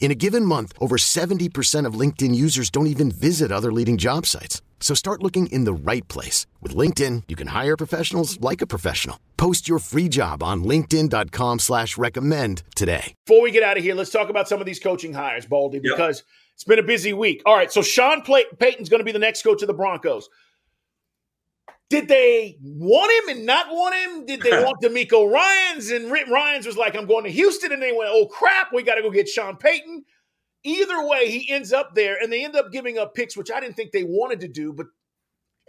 In a given month, over 70% of LinkedIn users don't even visit other leading job sites. So start looking in the right place. With LinkedIn, you can hire professionals like a professional. Post your free job on linkedin.com slash recommend today. Before we get out of here, let's talk about some of these coaching hires, Baldy, because yep. it's been a busy week. All right, so Sean Payton's going to be the next coach of the Broncos. Did they want him and not want him? Did they want DeMeco Ryans? And Rick Ryans was like, I'm going to Houston. And they went, oh, crap, we got to go get Sean Payton. Either way, he ends up there, and they end up giving up picks, which I didn't think they wanted to do, but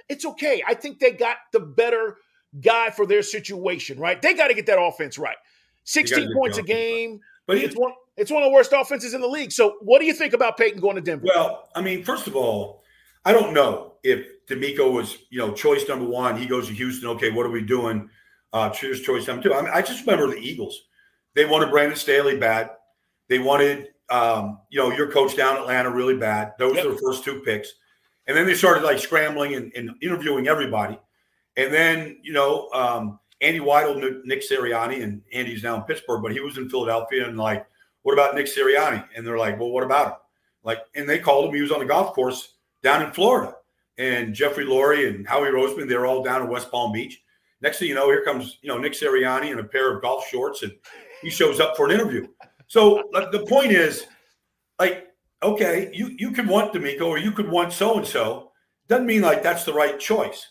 it's okay. I think they got the better guy for their situation, right? They got to get that offense right. 16 points a game. But it's one it's one of the worst offenses in the league. So what do you think about Payton going to Denver? Well, I mean, first of all, I don't know if DeMeco was, you know, choice number one. He goes to Houston. Okay, what are we doing? Uh, choose choice number two. I mean, I just remember the Eagles. They wanted Brandon Staley bad. They wanted, um, you know, your coach down Atlanta really bad. Those yep. were the first two picks. And then they started like scrambling and, and interviewing everybody. And then, you know, um, Andy Weidl knew Nick Sirianni, and Andy's now in Pittsburgh, but he was in Philadelphia. And like, what about Nick Sirianni? And they're like, well, what about him? Like, and they called him. He was on the golf course down in Florida and Jeffrey Lurie and Howie Roseman, they're all down in West Palm Beach. Next thing you know, here comes, you know, Nick Sirianni in a pair of golf shorts and he shows up for an interview. So like, the point is, like, okay, you, you could want DeMeco or you could want so-and-so. Doesn't mean like that's the right choice.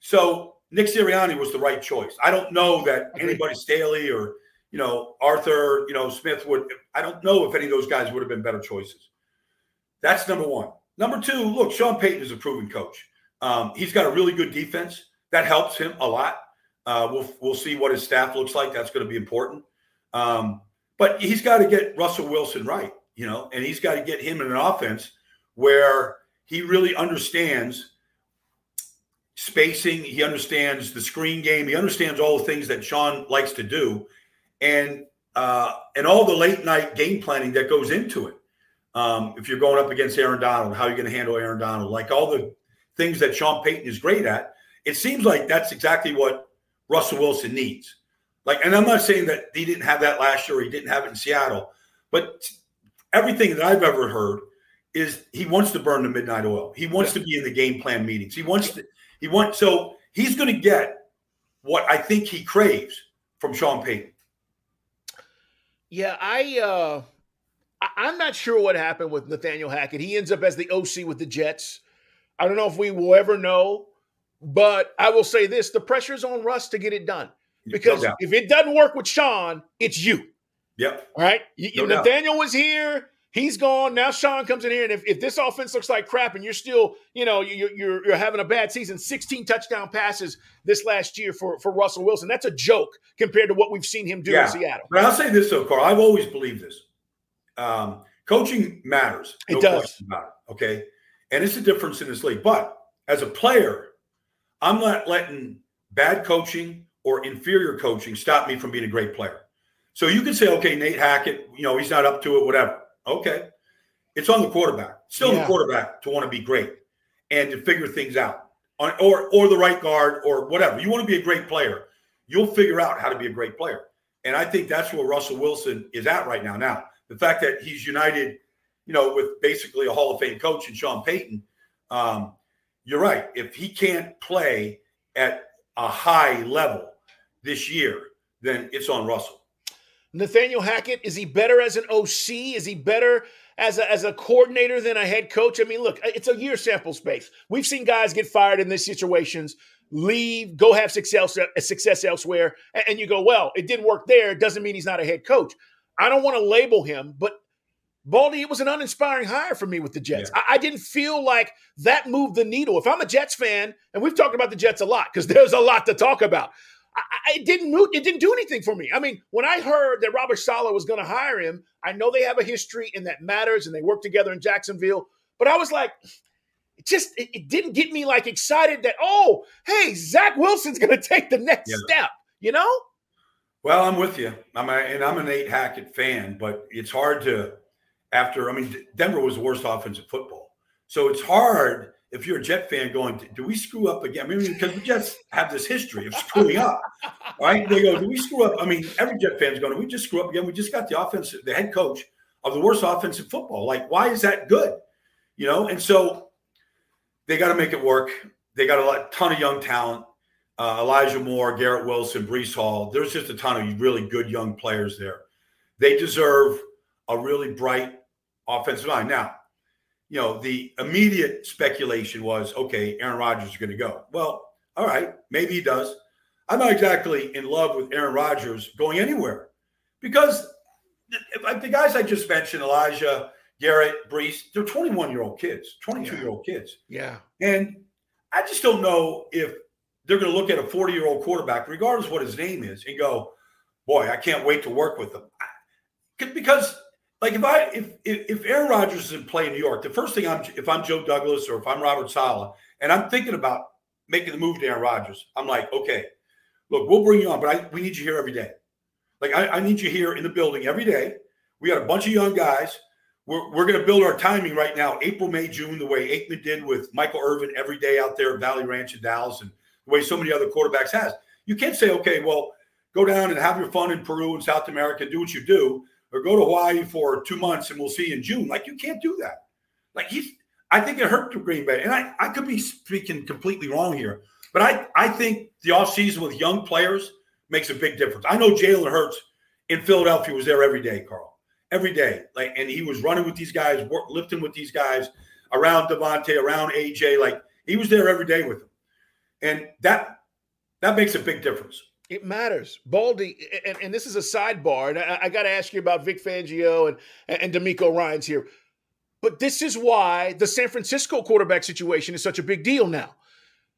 So Nick Sirianni was the right choice. I don't know that anybody Staley or, you know, Arthur, you know, Smith would, I don't know if any of those guys would have been better choices. That's number one. Number two, look, Sean Payton is a proven coach. Um, he's got a really good defense. That helps him a lot. Uh, we'll we'll see what his staff looks like. That's going to be important. Um, but he's got to get Russell Wilson right, you know, and he's got to get him in an offense where he really understands spacing. He understands the screen game. He understands all the things that Sean likes to do, and uh, and all the late night game planning that goes into it. Um, if you're going up against Aaron Donald, how are you going to handle Aaron Donald? Like all the things that Sean Payton is great at. It seems like that's exactly what Russell Wilson needs. Like, and I'm not saying that he didn't have that last year, or he didn't have it in Seattle, but everything that I've ever heard is he wants to burn the midnight oil. He wants to be in the game plan meetings. He wants to, he wants, so he's going to get what I think he craves from Sean Payton. Yeah, I, uh, I'm not sure what happened with Nathaniel Hackett. He ends up as the OC with the Jets. I don't know if we will ever know, but I will say this the pressure's on Russ to get it done. Because no if it doesn't work with Sean, it's you. Yep. All right. No Nathaniel was here. He's gone. Now Sean comes in here. And if, if this offense looks like crap and you're still, you know, you're, you're, you're having a bad season, 16 touchdown passes this last year for, for Russell Wilson, that's a joke compared to what we've seen him do yeah. in Seattle. But I'll say this, though, Carl. I've always believed this. Um, coaching matters. No it does. It, okay. And it's a difference in this league. But as a player, I'm not letting bad coaching or inferior coaching stop me from being a great player. So you can say, okay, Nate Hackett, you know, he's not up to it, whatever. Okay. It's on the quarterback, still yeah. the quarterback to want to be great and to figure things out. On, or or the right guard or whatever. You want to be a great player. You'll figure out how to be a great player. And I think that's where Russell Wilson is at right now. Now, the fact that he's united, you know, with basically a Hall of Fame coach and Sean Payton, um, you're right. If he can't play at a high level this year, then it's on Russell. Nathaniel Hackett, is he better as an OC? Is he better as a, as a coordinator than a head coach? I mean, look, it's a year sample space. We've seen guys get fired in these situations, leave, go have success, success elsewhere, and you go, well, it didn't work there. It doesn't mean he's not a head coach. I don't want to label him, but Baldy, it was an uninspiring hire for me with the Jets. Yeah. I, I, didn't feel like that moved the needle. If I'm a Jets fan, and we've talked about the Jets a lot because there's a lot to talk about, I, it didn't move. It didn't do anything for me. I mean, when I heard that Robert Saleh was going to hire him, I know they have a history and that matters, and they work together in Jacksonville. But I was like, it just it, it didn't get me like excited that oh, hey, Zach Wilson's going to take the next yeah. step. You know? Well, I'm with you. I'm a, and I'm a Nate Hackett fan, but it's hard to after. I mean, Denver was the worst offensive football, so it's hard if you're a Jet fan going, do we screw up again? I mean, because the Jets have this history of screwing up, right? They go, do we screw up? I mean, every Jet fan's going, we just screw up again. We just got the offensive, the head coach of the worst offensive football. Like, why is that good? You know, and so they got to make it work. They got a lot, ton of young talent. Uh, Elijah Moore, Garrett Wilson, Breece Hall. There's just a ton of really good young players there. They deserve a really bright offensive line. Now, you know, the immediate speculation was, okay, Aaron Rodgers is going to go. Well, all right, maybe he does. I'm not exactly in love with Aaron Rodgers going anywhere because the, the guys I just mentioned, Elijah, Garrett, Breece, they're 21 year old kids, 22 year old kids. Yeah. And I just don't know if they're going to look at a 40 year old quarterback, regardless what his name is, and go, boy, I can't wait to work with him. Because like if I if if Aaron Rodgers is in play in New York, the first thing I'm if I'm Joe Douglas or if I'm Robert Saleh and I'm thinking about making the move to Aaron Rodgers, I'm like, okay, look, we'll bring you on, but I, we need you here every day. Like I, I need you here in the building every day. We got a bunch of young guys. We're, we're going to build our timing right now, April, May, June, the way Aikman did with Michael Irvin every day out there at Valley Ranch in Dallas, and the way so many other quarterbacks has. You can't say, okay, well, go down and have your fun in Peru and South America, do what you do, or go to Hawaii for two months and we'll see you in June. Like you can't do that. Like he's, I think it hurt to Green Bay. And I, I could be speaking completely wrong here, but I, I think the offseason with young players makes a big difference. I know Jalen Hurts in Philadelphia was there every day, Carl, every day. Like, and he was running with these guys, lifting with these guys around DeVonta, around AJ. Like he was there every day with them. And that, that makes a big difference. It matters. Baldy, and, and this is a sidebar, and I, I got to ask you about Vic Fangio and, and DeMeco Ryans here. But this is why the San Francisco quarterback situation is such a big deal now.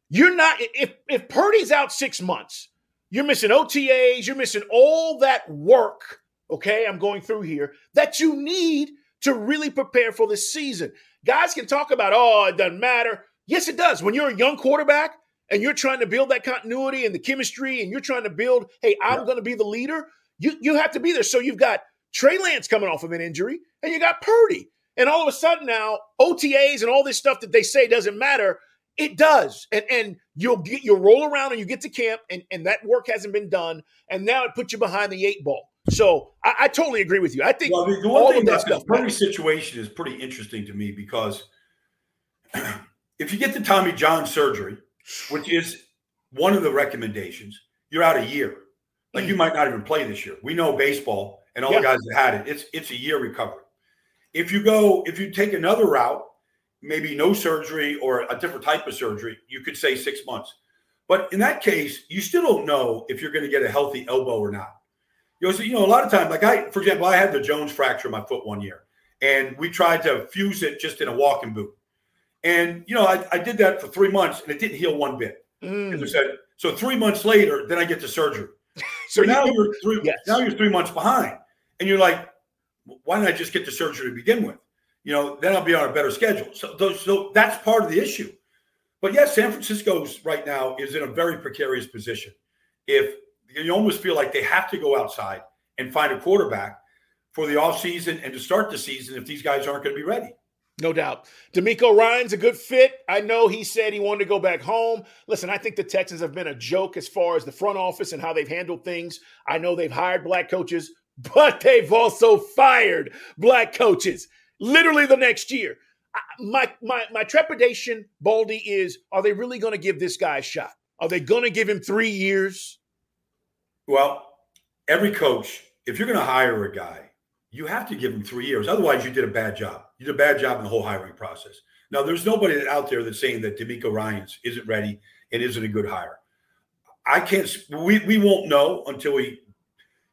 You're not, if, if Purdy's out six months, you're missing OTAs, you're missing all that work, okay? I'm going through here that you need to really prepare for this season. Guys can talk about, oh, it doesn't matter. Yes, it does. When you're a young quarterback, and you're trying to build that continuity and the chemistry and you're trying to build, hey, I'm yeah. going to be the leader, you, you have to be there. So you've got Trey Lance coming off of an injury and you got Purdy. And all of a sudden now, OTAs and all this stuff that they say doesn't matter, it does. And and you'll get you'll roll around and you get to camp and, and that work hasn't been done. And now it puts you behind the eight ball. So I, I totally agree with you. I think well, the, the one thing about the Purdy situation is pretty interesting to me because if you get the Tommy John surgery, which is one of the recommendations. You're out a year. Like you hmm. might not even play this year. We know baseball and all yeah. the guys that had it. It's it's a year recovery. If you go, if you take another route, maybe no surgery or a different type of surgery, you could say six months. But in that case, you still don't know if you're going to get a healthy elbow or not. You know, so, you know, a lot of times, like I, for example, I had the Jones fracture in my foot one year, and we tried to fuse it just in a walking boot. And you know, I, I did that for three months and it didn't heal one bit. Mm. Said, so three months later, then I get the surgery. so, now you, you're three yes. now you're three months behind. And you're like, why didn't I just get the surgery to begin with? You know, then I'll be on a better schedule. So, so that's part of the issue. But yes, San Francisco's right now is in a very precarious position. If you almost feel like they have to go outside and find a quarterback for the offseason and to start the season if these guys aren't going to be ready. No doubt. DeMeco Ryans a good fit. I know he said he wanted to go back home. Listen, I think the Texans have been a joke as far as the front office and how they've handled things. I know they've hired black coaches, but they've also fired black coaches literally the next year. My my my trepidation, Baldy, is are they really going to give this guy a shot? Are they going to give him three years? Well, every coach if you're going to hire a guy, you have to give him three years. Otherwise, you did a bad job. You did a bad job in the whole hiring process. Now, there's nobody out there that's saying that DeMeco Ryans isn't ready and isn't a good hire. I can't. We we won't know until he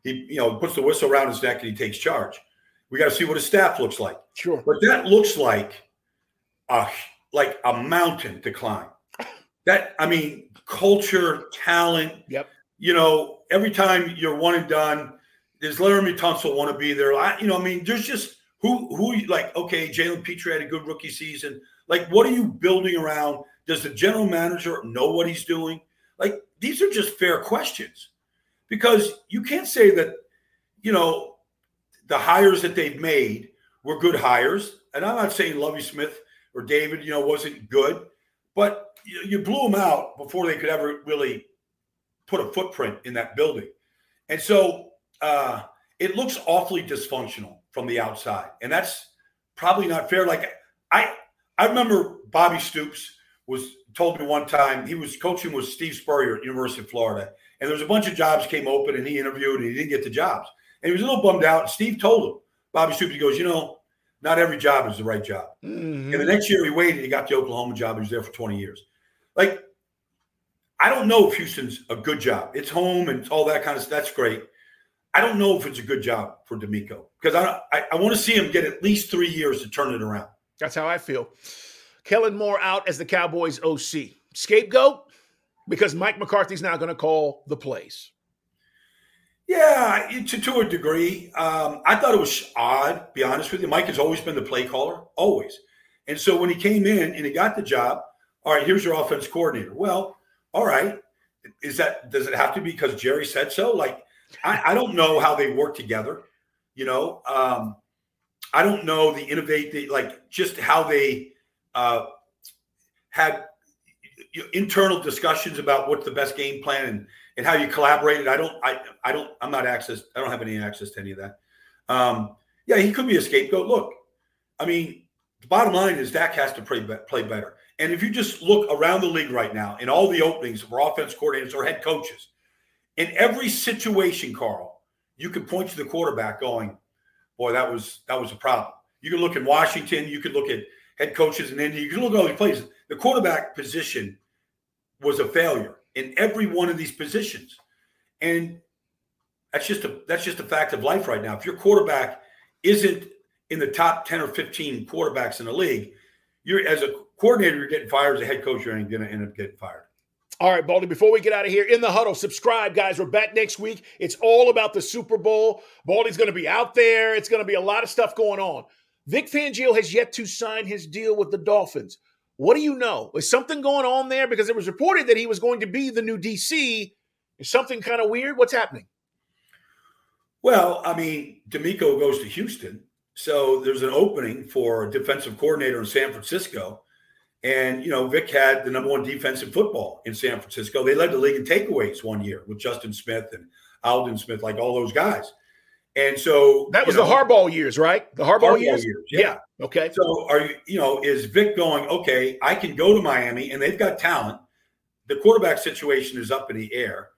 he you know puts the whistle around his neck and he takes charge. We got to see what his staff looks like. Sure, but that looks like a like a mountain to climb. That I mean, culture, talent. Yep. You know, every time you're one and done, does Laremy Tunsil want to be there? I, you know, I mean, there's just who who like okay, Jalen Pitre had a good rookie season. Like, what are you building around? Does the general manager know what he's doing? Like, these are just fair questions because you can't say that, you know, the hires that they've made were good hires. And I'm not saying Lovie Smith or David, you know, wasn't good, but you, you blew them out before they could ever really put a footprint in that building. And so uh, it looks awfully dysfunctional from the outside. And that's probably not fair. Like I I remember Bobby Stoops was told me one time he was coaching with Steve Spurrier at University of Florida, and there was a bunch of jobs came open, and he interviewed, and he didn't get the jobs, and he was a little bummed out. Steve told him, Bobby Stoops, he goes, you know, not every job is the right job. Mm-hmm. And the next year he waited, he got the Oklahoma job. He was there for 20 years. Like, I don't know if Houston's a good job. It's home and all that kind of stuff. That's great. I don't know if it's a good job for DeMeco because I, I, I want to see him get at least three years to turn it around. That's how I feel. Kellen Moore out as the Cowboys OC. Scapegoat? Because Mike McCarthy's now going to call the plays. Yeah, to, to a degree. Um, I thought it was odd, be honest with you. Mike has always been the play caller, always. And so when he came in and he got the job, all right, here's your offense coordinator. Well, all right. Is that does it have to be because Jerry said so? Like, I, I don't know how they work together. You know, um, I don't know the innovate, the, like just how they uh, had internal discussions about what's the best game plan and, and how you collaborated. I don't, I, I don't, I'm not access. I don't have any access to any of that. Um, yeah, he could be a scapegoat. Look, I mean, the bottom line is Dak has to play, play better. And if you just look around the league right now in all the openings for offense coordinators or head coaches, in every situation, Carl, you can point to the quarterback going, boy, that was that was a problem. You can look in Washington, you can look at head coaches in Indy. You can look at all these places. The quarterback position was a failure in every one of these positions, and that's just a that's just a fact of life right now. If your quarterback isn't in the top ten or fifteen quarterbacks in the league, you're as a coordinator, you're getting fired. As a head coach, you're going to end up getting fired. All right, Baldy, before we get out of here, in the huddle, subscribe, guys. We're back next week. It's all about the Super Bowl. Baldy's going to be out there. It's going to be a lot of stuff going on. Vic Fangio has yet to sign his deal with the Dolphins. What do you know? Is something going on there? Because it was reported that he was going to be the new DC. Is something kind of weird? What's happening? Well, I mean, DeMeco goes to Houston. So there's an opening for a defensive coordinator in San Francisco. And, you know, Vic had the number one defense in football in San Francisco. They led the league in takeaways one year with Justin Smith and Aldon Smith, like all those guys. And so that was know, the Harbaugh years, right? The Harbaugh, Harbaugh years? years yeah. yeah. Okay. So are you, you know, is Vic going, okay, I can go to Miami and they've got talent. The quarterback situation is up in the air,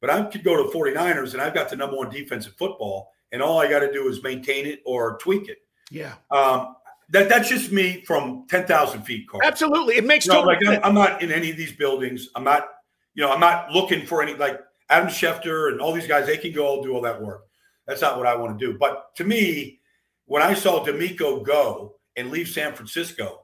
but I could go to 49ers and I've got the number one defense in football. And all I got to do is maintain it or tweak it. Yeah. Um, that that's just me from 10,000 feet, Carl. Absolutely. It makes you know, like I'm, I'm, not in any of these buildings. I'm not, you know, I'm not looking for any, like Adam Schefter and all these guys, they can go all do all that work. That's not what I want to do. But to me, when I saw DeMeco go and leave San Francisco,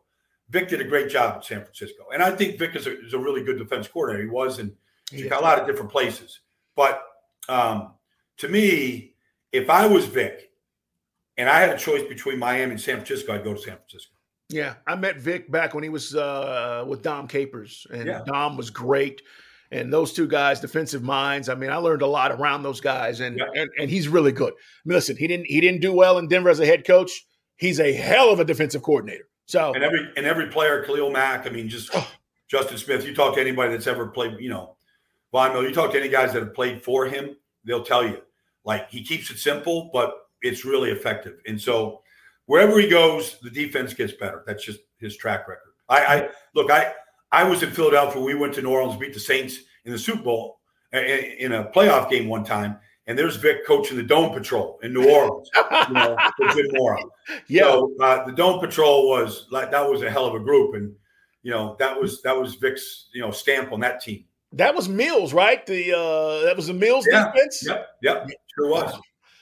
Vic did a great job in San Francisco. And I think Vic is a, is a really good defense coordinator. He was in yeah. a lot of different places. But um, to me, if I was Vic and I had a choice between Miami and San Francisco, I'd go to San Francisco. Yeah, I met Vic back when he was uh, with Dom Capers, and yeah. Dom was great and those two guys, defensive minds. I mean, I learned a lot around those guys, and yeah. and, and he's really good. I mean, listen, he didn't he didn't do well in Denver as a head coach. He's a hell of a defensive coordinator. So and every and every player, Khalil Mack. I mean, just oh. Justin Smith. You talk to anybody that's ever played, you know, Von Miller. You talk to any guys that have played for him, they'll tell you like he keeps it simple, but it's really effective. And so wherever he goes, the defense gets better. That's just his track record. I, I look, I I was in Philadelphia. We went to New Orleans, beat the Saints in the Super Bowl in a playoff game one time, and there's Vic coaching the Dome Patrol in New Orleans. you know. Yeah. So, uh, the Dome Patrol was like that was a hell of a group, and you know that was that was Vic's you know stamp on that team. That was Mills, right? The uh that was the Mills Yeah. defense. Yep, yep, sure was.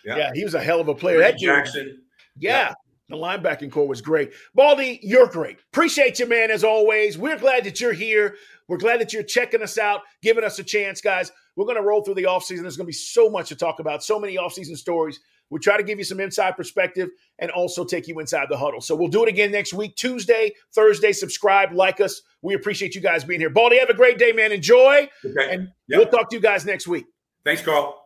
Yeah. Yeah. he was a hell of a player. That Jackson. yeah. The linebacking corps was great. Baldy, you're great. Appreciate you, man, as always. We're glad that you're here. We're glad that you're checking us out, giving us a chance, guys. We're going to roll through the offseason. There's going to be so much to talk about, so many offseason stories. We'll try to give you some inside perspective and also take you inside the huddle. So we'll do it again next week, Tuesday, Thursday. Subscribe, like us. We appreciate you guys being here. Baldy, have a great day, man. Enjoy. Okay. And Yep. we'll talk to you guys next week. Thanks, Carl.